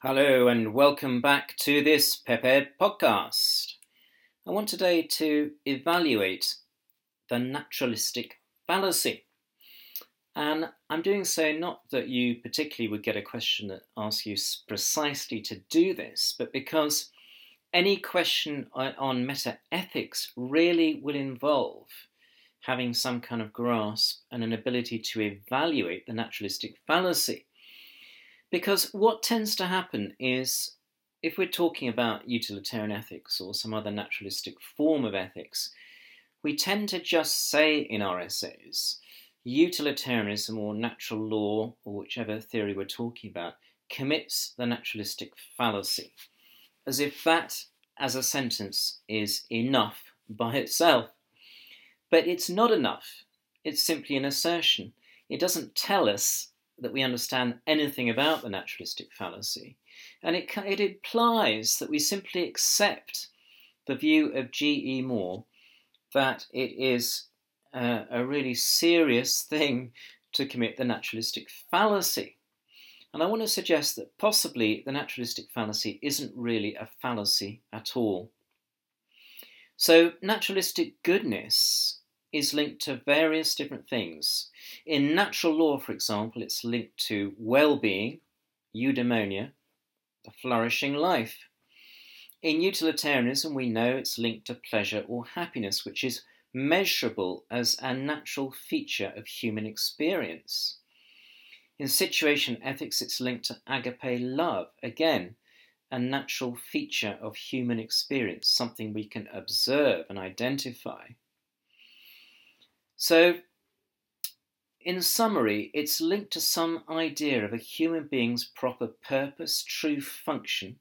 Hello and welcome back to this Pepe podcast. I want today to evaluate the naturalistic fallacy. And I'm doing so not that you particularly would get a question that asks you precisely to do this, but because any question on meta ethics really will involve having some kind of grasp and an ability to evaluate the naturalistic fallacy. Because what tends to happen is if we're talking about utilitarian ethics or some other naturalistic form of ethics, we tend to just say in our essays, utilitarianism or natural law, or whichever theory we're talking about, commits the naturalistic fallacy, as if that, as a sentence, is enough by itself. But it's not enough. It's simply an assertion. It doesn't tell us that we understand anything about the naturalistic fallacy. And it, it implies that we simply accept the view of G.E. Moore that it is uh, a really serious thing to commit the naturalistic fallacy. And I want to suggest that possibly the naturalistic fallacy isn't really a fallacy at all. So, naturalistic goodness is linked to various different things. In natural law, for example, it's linked to well being, eudaimonia, a flourishing life. In utilitarianism, we know it's linked to pleasure or happiness, which is measurable as a natural feature of human experience. In situation ethics, it's linked to agape love, again, a natural feature of human experience, something we can observe and identify. So, in summary, it's linked to some idea of a human being's proper purpose, true function,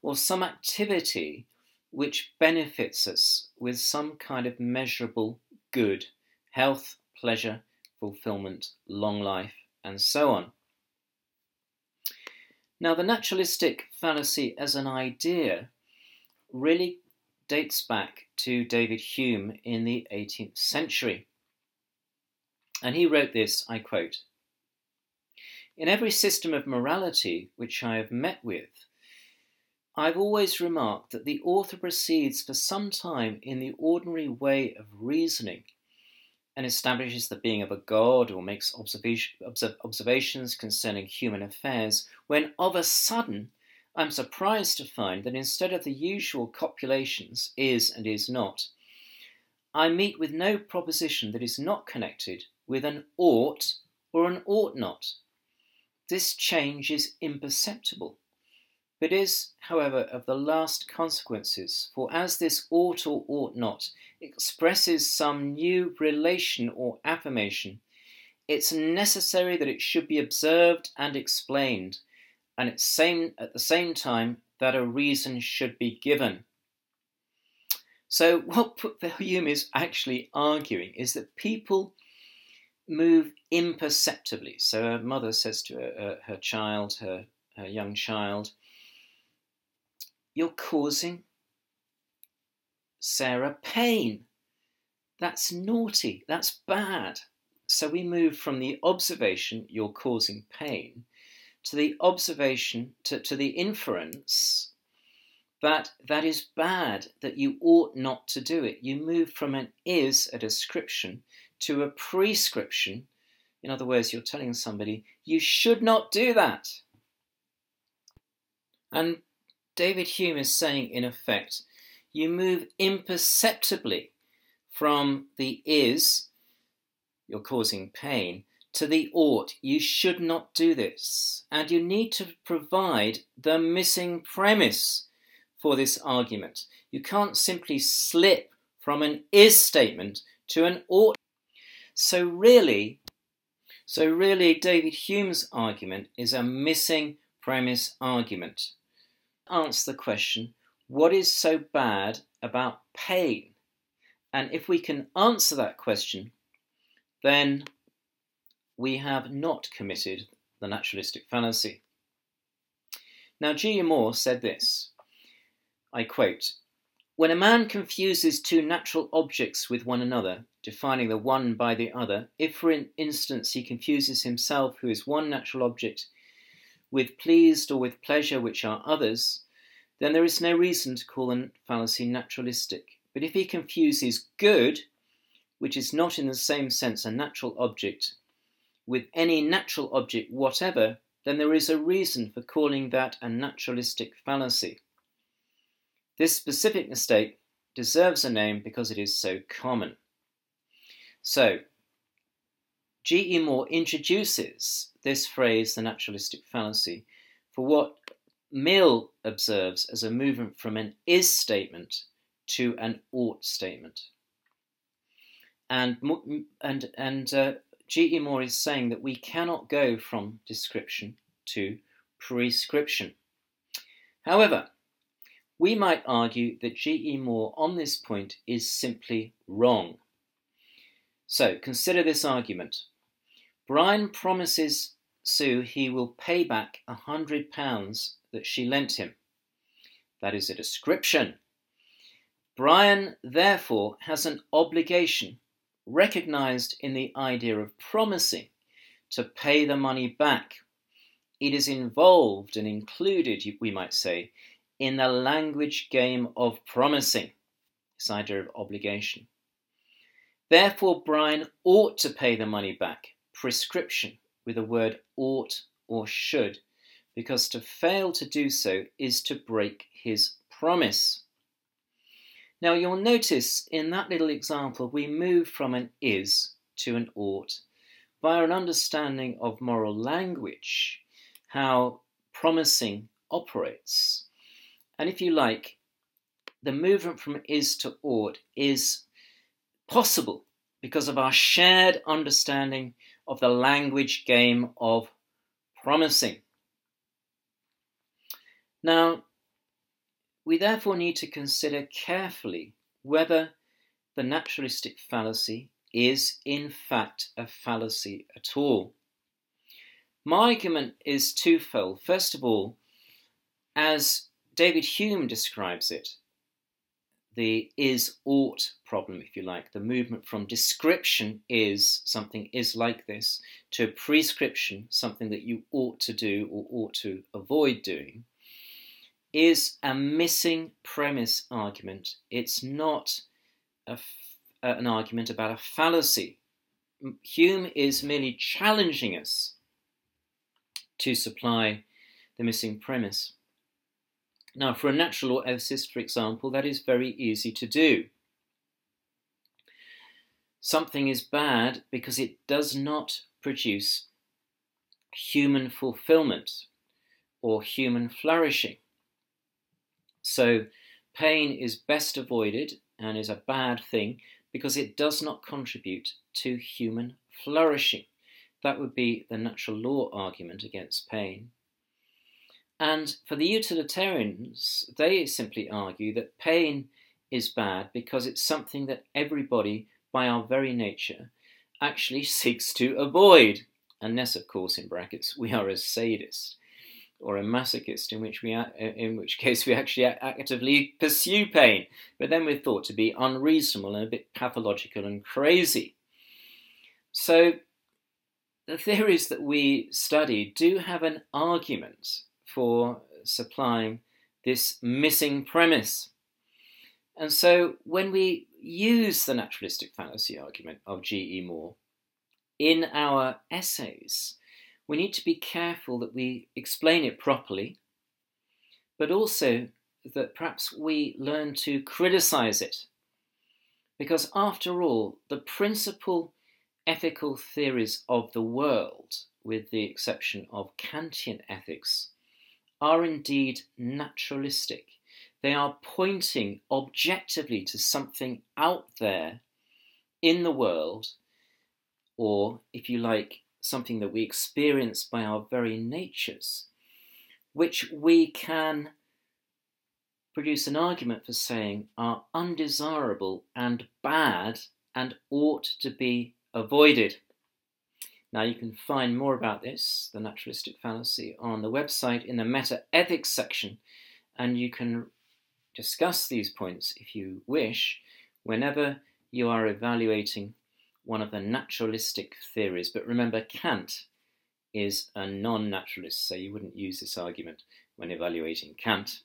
or some activity which benefits us with some kind of measurable good, health, pleasure, fulfillment, long life, and so on. Now, the naturalistic fallacy as an idea really dates back to David Hume in the 18th century. And he wrote this I quote In every system of morality which I have met with, I've always remarked that the author proceeds for some time in the ordinary way of reasoning and establishes the being of a god or makes observation, observations concerning human affairs, when of a sudden I'm surprised to find that instead of the usual copulations, is and is not, I meet with no proposition that is not connected with an ought or an ought not. This change is imperceptible, but is, however, of the last consequences, for as this ought or ought not expresses some new relation or affirmation, it's necessary that it should be observed and explained, and at, same, at the same time that a reason should be given. So, what Hume is actually arguing is that people move imperceptibly. So a mother says to her, uh, her child, her, her young child, You're causing Sarah pain. That's naughty. That's bad. So we move from the observation, You're causing pain, to the observation, to, to the inference that that is bad, that you ought not to do it. You move from an is, a description, to a prescription. In other words, you're telling somebody, you should not do that. And David Hume is saying, in effect, you move imperceptibly from the is, you're causing pain, to the ought, you should not do this. And you need to provide the missing premise for this argument. You can't simply slip from an is statement to an ought so really, so really, David Hume's argument is a missing premise argument. Answer the question, what is so bad about pain? And if we can answer that question, then we have not committed the naturalistic fallacy. Now, G. Moore said this I quote, When a man confuses two natural objects with one another, defining the one by the other, if for instance he confuses himself, who is one natural object, with pleased or with pleasure, which are others, then there is no reason to call a fallacy naturalistic. But if he confuses good, which is not in the same sense a natural object, with any natural object whatever, then there is a reason for calling that a naturalistic fallacy. This specific mistake deserves a name because it is so common. So, G.E. Moore introduces this phrase, the naturalistic fallacy, for what Mill observes as a movement from an is statement to an ought statement. And, and, and uh, G.E. Moore is saying that we cannot go from description to prescription. However, we might argue that G.E. Moore on this point is simply wrong. So consider this argument. Brian promises Sue he will pay back a hundred pounds that she lent him. That is a description. Brian, therefore, has an obligation recognized in the idea of promising to pay the money back. It is involved and included, we might say, in the language game of promising, this idea of obligation. Therefore, Brian ought to pay the money back, prescription, with the word ought or should, because to fail to do so is to break his promise. Now, you'll notice in that little example, we move from an is to an ought via an understanding of moral language, how promising operates. And if you like, the movement from is to ought is possible because of our shared understanding of the language game of promising. Now, we therefore need to consider carefully whether the naturalistic fallacy is in fact a fallacy at all. My argument is twofold. First of all, as David Hume describes it, the is ought problem, if you like, the movement from description is something is like this to prescription, something that you ought to do or ought to avoid doing is a missing premise argument. It's not a, uh, an argument about a fallacy. Hume is merely challenging us to supply the missing premise. Now, for a natural law ethicist, for example, that is very easy to do. Something is bad because it does not produce human fulfillment or human flourishing. So pain is best avoided and is a bad thing because it does not contribute to human flourishing. That would be the natural law argument against pain. And for the utilitarians, they simply argue that pain is bad because it's something that everybody, by our very nature, actually seeks to avoid. Unless, of course, in brackets, we are a sadist or a masochist, in which we in which case we actually actively pursue pain, but then we're thought to be unreasonable and a bit pathological and crazy. So the theories that we study do have an argument for supplying this missing premise. And so when we use the naturalistic fallacy argument of G.E. Moore in our essays, we need to be careful that we explain it properly, but also that perhaps we learn to criticize it. Because after all, the principal ethical theories of the world, with the exception of Kantian ethics, are indeed naturalistic. They are pointing objectively to something out there in the world, or, if you like, something that we experience by our very natures, which we can produce an argument for saying are undesirable and bad and ought to be avoided. Now, you can find more about this, the naturalistic fallacy, on the website in the meta ethics section, and you can discuss these points if you wish whenever you are evaluating one of the naturalistic theories. But remember, Kant is a non naturalist, so you wouldn't use this argument when evaluating Kant.